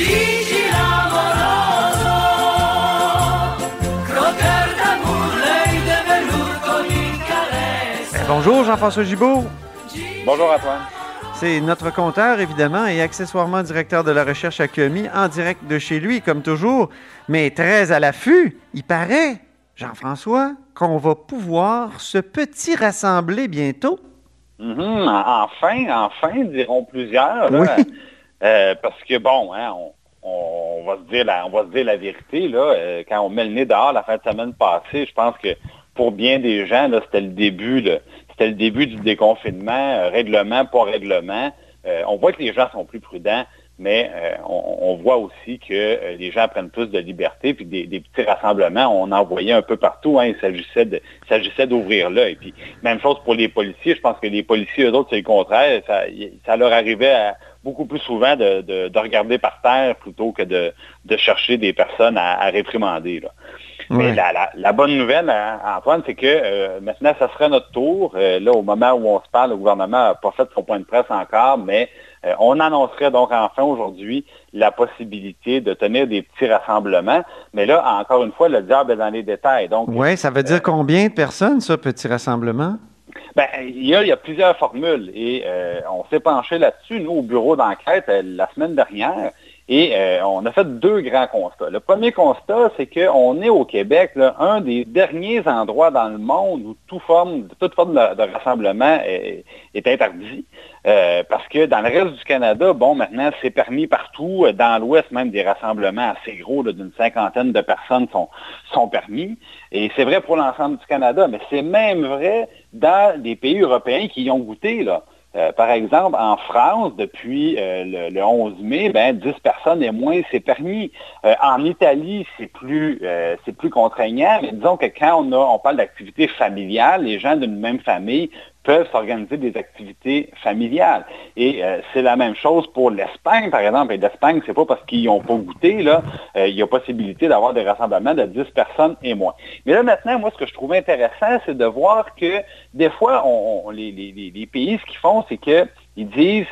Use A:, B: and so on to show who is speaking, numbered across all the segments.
A: Gigi l'amoroso, croqueur d'amour, l'œil de velours comme une caresse.
B: Ben, bonjour Jean-François Gibault.
C: Bonjour Antoine.
B: C'est notre compteur, évidemment, et accessoirement directeur de la recherche à QMI, en direct de chez lui, comme toujours, mais très à l'affût. Il paraît, Jean-François, qu'on va pouvoir se petit rassembler bientôt.
C: Mhm, enfin, enfin, diront plusieurs. là.
B: Oui.
C: Euh, parce que bon, hein, on, va se dire la, vérité là. euh, quand on met le nez dehors la fin de semaine passée, je pense que pour bien des gens, c'était le début, c'était le début du déconfinement, euh, règlement, pas règlement. On voit que les gens sont plus prudents, mais on, voit aussi que les gens prennent plus de liberté, puis des, petits rassemblements, on en voyait un peu partout. Hein, il s'agissait d'ouvrir là. Puis même chose pour les policiers. Je pense que les policiers, eux autres, c'est le contraire. Ça leur arrivait à- beaucoup plus souvent de, de- de regarder par terre plutôt que de, de chercher des personnes à, à réprimander. Là. Mais la, la- la bonne nouvelle, hein, Antoine, c'est que euh, maintenant, ça serait notre tour. Euh, là, au moment où on se parle, le gouvernement n'a pas fait son point de presse encore, mais euh, on annoncerait donc enfin aujourd'hui la possibilité de tenir des petits rassemblements. Mais là, encore une fois, le diable est dans les détails. Donc,
B: Oui, ça veut dire combien de personnes, ça, petit rassemblement?
C: Il y, a, il y a plusieurs formules et euh, on s'est penché là-dessus, nous, au bureau d'enquête, euh, la semaine dernière, et euh, on a fait deux grands constats. Le premier constat, c'est qu'on est au Québec, un des derniers endroits dans le monde où toute forme, de, rassemblement est, est interdit. Euh, parce que dans le reste du Canada, bon, maintenant, c'est permis partout. Dans l'Ouest, même des rassemblements assez gros, d'une cinquantaine de personnes sont, permis. Et c'est vrai pour l'ensemble du Canada, mais c'est même vrai dans des pays européens qui y ont goûté. Euh, par exemple, en France, depuis euh, le, le 11 mai, ben, 10 personnes et moins, c'est permis. Euh, en Italie, c'est plus, c'est plus contraignant, mais disons que quand on, parle d'activités familiales, les gens d'une même famille peuvent s'organiser des activités familiales. Et euh, c'est la même chose pour l'Espagne, par exemple. Et l'Espagne, c'est pas parce qu'ils n'ont pas goûté, là, euh, il y a possibilité d'avoir des rassemblements de 10 personnes et moins. Mais là, maintenant, moi, ce que je trouve intéressant, c'est de voir que des fois, on, on- les- les- les pays, ce qu'ils font, c'est qu'ils disent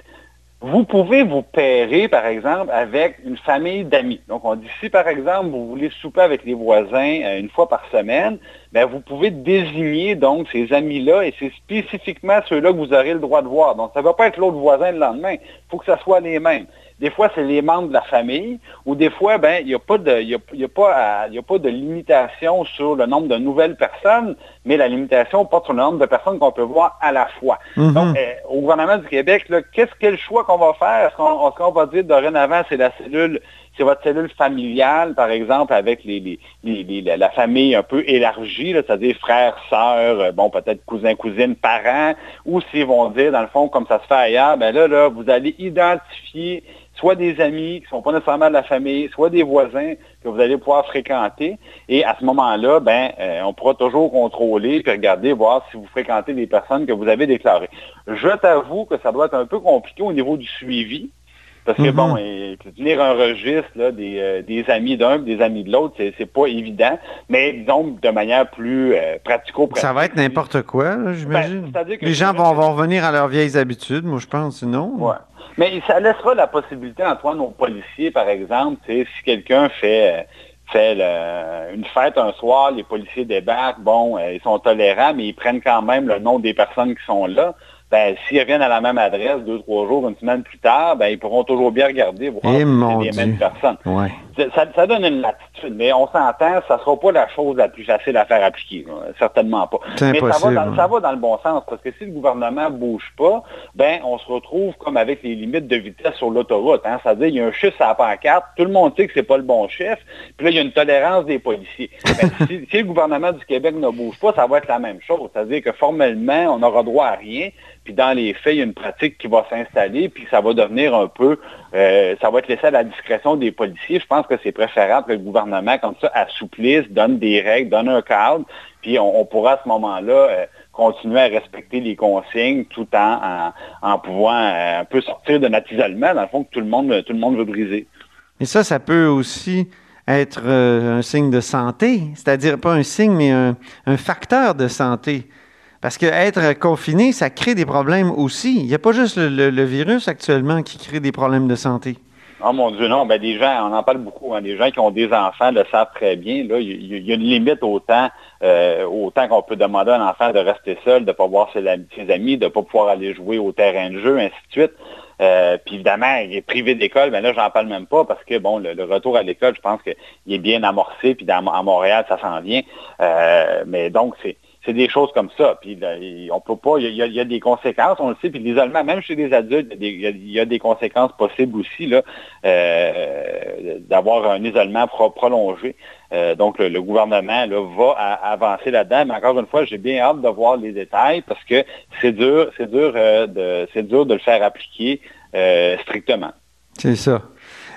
C: vous pouvez vous pairer, par exemple, avec une famille d'amis. Donc, on dit, si, par exemple, vous voulez souper avec les voisins euh, une fois par semaine, ben, vous pouvez désigner, donc, ces amis-là, et c'est spécifiquement ceux-là que vous aurez le droit de voir. Donc, ça ne va pas être l'autre voisin le lendemain. Il faut que ça soit les mêmes. Des fois, c'est les membres de la famille, ou des fois, ben, il n'y a pas de, y a, il y a pas, à- il y a pas de limitation sur le nombre de nouvelles personnes, mais la limitation porte sur le nombre de personnes qu'on peut voir à la fois.
B: Mhm.
C: Donc, euh, au gouvernement du Québec, qu'est-ce quel choix qu'on va faire? Est-ce qu'on est-ce qu'on va dire dorénavant, c'est la cellule, c'est votre cellule familiale, par exemple, avec les, les- les- les- la, famille un peu élargie, c'est-à-dire frères, sœurs, euh, bon, peut-être cousins, cousines, parents, ou s'ils vont dire, dans le fond, comme ça se fait ailleurs, ben là, là, vous allez identifier soit des amis qui ne sont pas nécessairement de la famille, soit des voisins que vous allez pouvoir fréquenter. Et à ce moment-là, ben, euh, on pourra toujours contrôler puis regarder, voir si vous fréquentez des personnes que vous avez déclarées. Je t'avoue que ça doit être un peu compliqué au niveau du suivi. Parce que,
B: Mhm.
C: bon, et, tenir un registre là, des, euh, des amis d'un des amis de l'autre, c'est, pas évident. Mais disons de manière plus euh, pratico-pratique.
B: Ça va être n'importe quoi, j'imagine.
C: Ben,
B: Les gens vont, revenir à leurs vieilles habitudes, moi, je pense, sinon.
C: Ouais. Mais ça laissera la possibilité, Antoine, aux policiers, par exemple, si quelqu'un fait, euh, fait le- une fête un soir, les policiers débarquent, bon, euh, ils sont tolérants, mais ils prennent quand même le nom des personnes qui sont là. Ben, s'ils reviennent à la même adresse deux, trois jours, une semaine plus tard, ben, ils pourront toujours bien regarder, voir
B: Eh,
C: si
B: mon
C: c'est les
B: Dieu.
C: mêmes personnes.
B: Ouais.
C: Ça, ça donne une latitude, mais on s'entend, ça sera pas la chose la plus facile à faire appliquer. là. Certainement pas. Mais ça va, dans,
B: ouais.
C: ça va dans le bon sens, parce que si le gouvernement bouge pas, ben on se retrouve comme avec les limites de vitesse sur l'autoroute. Hein. C'est-à-dire, il y a un chiffre à la pancarte, tout le monde sait que c'est pas le bon chiffre, puis là, il y a une tolérance des policiers. Ben, si, si le gouvernement du Québec ne bouge pas, ça va être la même chose. C'est-à-dire que formellement, on n'aura droit à rien, puis dans les faits, il y a une pratique qui va s'installer, puis ça va devenir un peu, euh, ça va être laissé à la discrétion des policiers. Je pense que c'est préférable que le gouvernement, comme ça, assouplisse, donne des règles, donne un cadre, puis on, pourra à ce moment-là euh, continuer à respecter les consignes tout en, en, pouvant euh, un peu sortir de notre isolement, dans le fond, que tout le monde, tout le monde veut briser.
B: Et ça, ça peut aussi être un signe de santé, c'est-à-dire pas un signe, mais un facteur de santé. Parce que être confiné, ça crée des problèmes aussi. Il n'y a pas juste le, virus actuellement qui crée des problèmes de santé.
C: Oh mon Dieu, non, ben des gens, on en parle beaucoup, hein, des gens qui ont des enfants le savent très bien. Là, il y, a une limite euh, au temps qu'on peut demander à un enfant de rester seul, de ne pas voir ses, amis, de ne pas pouvoir aller jouer au terrain de jeu, ainsi de suite. Euh, puis évidemment, il est privé d'école, mais là, j'en parle même pas parce que bon, le, retour à l'école, je pense qu'il est bien amorcé, puis à Montréal, ça s'en vient. Euh, mais donc, c'est c'est des choses comme ça. Puis on peut pas, il y, a, des conséquences, on le sait, puis l'isolement, même chez les adultes, il y, a des conséquences possibles aussi euh, d'avoir un isolement prolongé. Euh, donc le, gouvernement va avancer là-dedans, mais encore une fois, j'ai bien hâte de voir les détails parce que c'est dur, c'est dur, euh, c'est dur de le faire appliquer strictement.
B: C'est ça.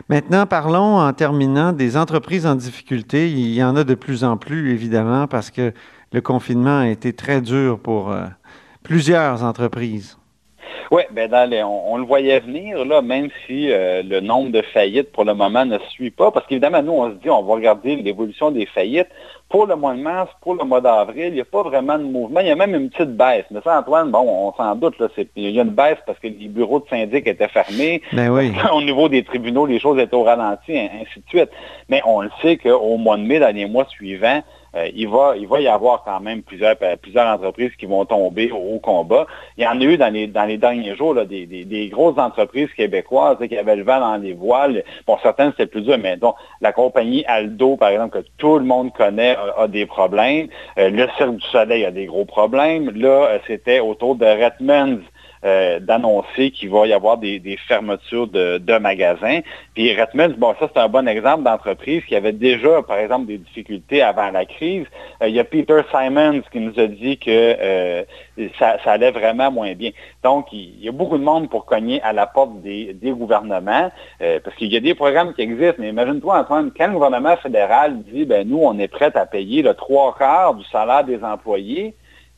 B: Maintenant, parlons en terminant des entreprises en difficulté. Il y en a de plus en plus, évidemment, parce que le confinement a été très dur pour euh, plusieurs entreprises.
C: Oui, ben on, le voyait venir, là, même si euh, le nombre de faillites pour le moment ne suit pas, parce qu'évidemment, nous, on se dit, on va regarder l'évolution des faillites. Pour le mois de mars, pour le mois d'avril, il n'y a pas vraiment de mouvement. Il y a même une petite baisse. Mais ça, Antoine, bon, on s'en doute, là, il y a une baisse parce que les bureaux de syndic étaient fermés.
B: Ben oui.
C: Au niveau des tribunaux, les choses étaient au ralenti, ainsi de suite. Mais on le sait qu'au mois de mai, dans les mois suivants, euh, il, va, il va y avoir quand même plusieurs, euh, plusieurs entreprises qui vont tomber au, combat. Il y en a eu dans les, dans les derniers jours là, des, des, grosses entreprises québécoises qui avaient le vent dans les voiles. Pour certaines, c'était plus dur, mais donc la compagnie Aldo, par exemple, que tout le monde connaît, a, des problèmes. Euh, le Cirque du Soleil a des gros problèmes. Là, c'était autour de Redmonds euh, d'annoncer qu'il va y avoir des, fermetures de, magasins. Puis Redmond, bon, ça c'est un bon exemple d'entreprise qui avait déjà, par exemple, des difficultés avant la crise. Euh, il y a Peter Simons qui nous a dit que euh, ça, allait vraiment moins bien. Donc, il, y a beaucoup de monde pour cogner à la porte des, gouvernements, parce qu'il y a des programmes qui existent, mais imagine-toi, Antoine, quand le gouvernement fédéral dit, ben nous, on est prêt à payer le trois quarts du salaire des employés,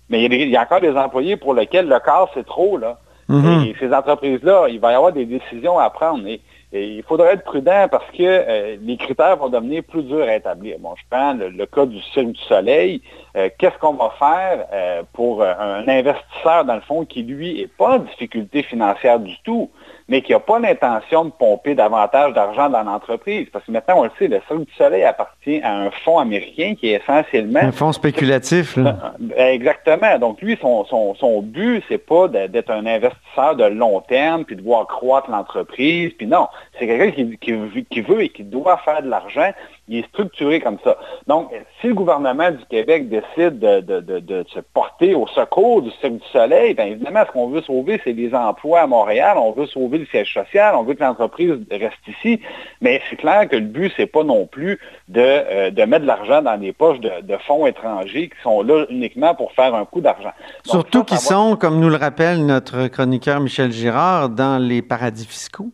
C: mais il y, a, encore des employés pour lesquels le quart, c'est trop. Là. Mhm. Et ces entreprises-là, il va y avoir des décisions à prendre. Et, il faudrait être prudent parce que euh, les critères vont devenir plus durs à établir. Bon, je prends le, cas du Cirque du Soleil. Euh, qu'est-ce qu'on va faire euh, pour un investisseur, dans le fond, qui, lui, n'est pas en difficulté financière du tout? Mais qui n'a pas l'intention de pomper davantage d'argent dans l'entreprise. Parce que maintenant, on le sait, le Cirque du Soleil appartient à un fonds américain qui est essentiellement...
B: Un fonds spéculatif. Là.
C: Ben, exactement. Donc, lui, son, son, son but, c'est pas d'être un investisseur de long terme, puis de voir croître l'entreprise. Puis non, c'est quelqu'un qui, qui, qui veut et qui doit faire de l'argent il est structuré comme ça. Donc, si le gouvernement du Québec décide de, se porter au secours du Cirque du Soleil, bien évidemment, ce qu'on veut sauver, c'est les emplois à Montréal, on veut sauver le siège social, on veut que l'entreprise reste ici, mais c'est clair que le but, c'est pas non plus de, euh, mettre de l'argent dans les poches de, fonds étrangers qui sont là uniquement pour faire un coup d'argent.
B: Surtout qu'ils sont, comme nous le rappelle notre chroniqueur Michel Girard, dans les paradis fiscaux.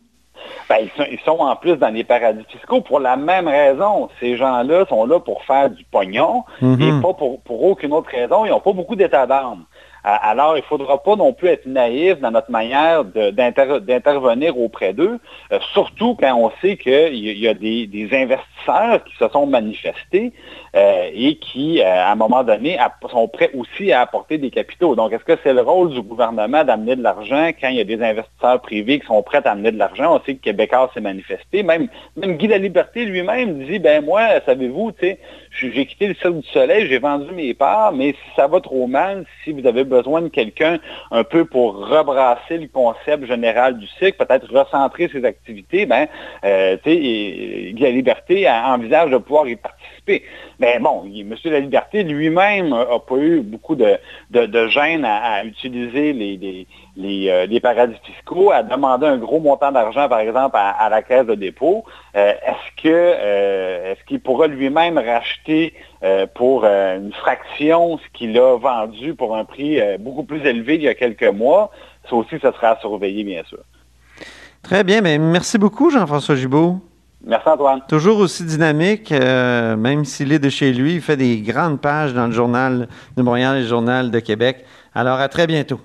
C: Ben, ils, sont, en plus dans les paradis fiscaux pour la même raison. Ces gens-là sont là pour faire du pognon mm-hmm. et pas pour, pour aucune autre raison. Ils n'ont pas beaucoup d'état d'âme. Euh, alors, il ne faudra pas non plus être naïf dans notre manière d'intervenir auprès d'eux, euh, surtout quand on sait qu'il y a des, investisseurs qui se sont manifestés euh, et qui, à un moment donné, sont prêts aussi à apporter des capitaux. Donc, est-ce que c'est le rôle du gouvernement d'amener de l'argent quand il y a des investisseurs privés qui sont prêts à amener de l'argent? On sait que Québécois s'est manifesté. Même, même Guy Liberté lui-même dit, ben moi, savez-vous, j'ai quitté le Cirque du Soleil, j'ai vendu mes parts, mais si ça va trop mal, si vous avez besoin de quelqu'un un peu pour rebrasser le concept général du cycle, peut-être recentrer ses activités, ben, euh, la Liberté envisage de pouvoir y participer. Mais bon, M. La Liberté lui-même n'a pas eu beaucoup de, de, gêne à, utiliser les, euh, les, paradis fiscaux, à demander un gros montant d'argent, par exemple, à, la caisse de dépôt. Euh, euh, est-ce qu'il pourra lui-même racheter pour une fraction ce qu'il a vendu pour un prix beaucoup plus élevé il y a quelques mois? Ça aussi, ça sera à surveiller, bien sûr.
B: Très bien, mais merci beaucoup, Jean-François Gibault.
C: Merci Antoine.
B: Toujours aussi dynamique, même s'il est de chez lui, il fait des grandes pages dans le journal de Montréal et le journal de Québec. Alors à très bientôt.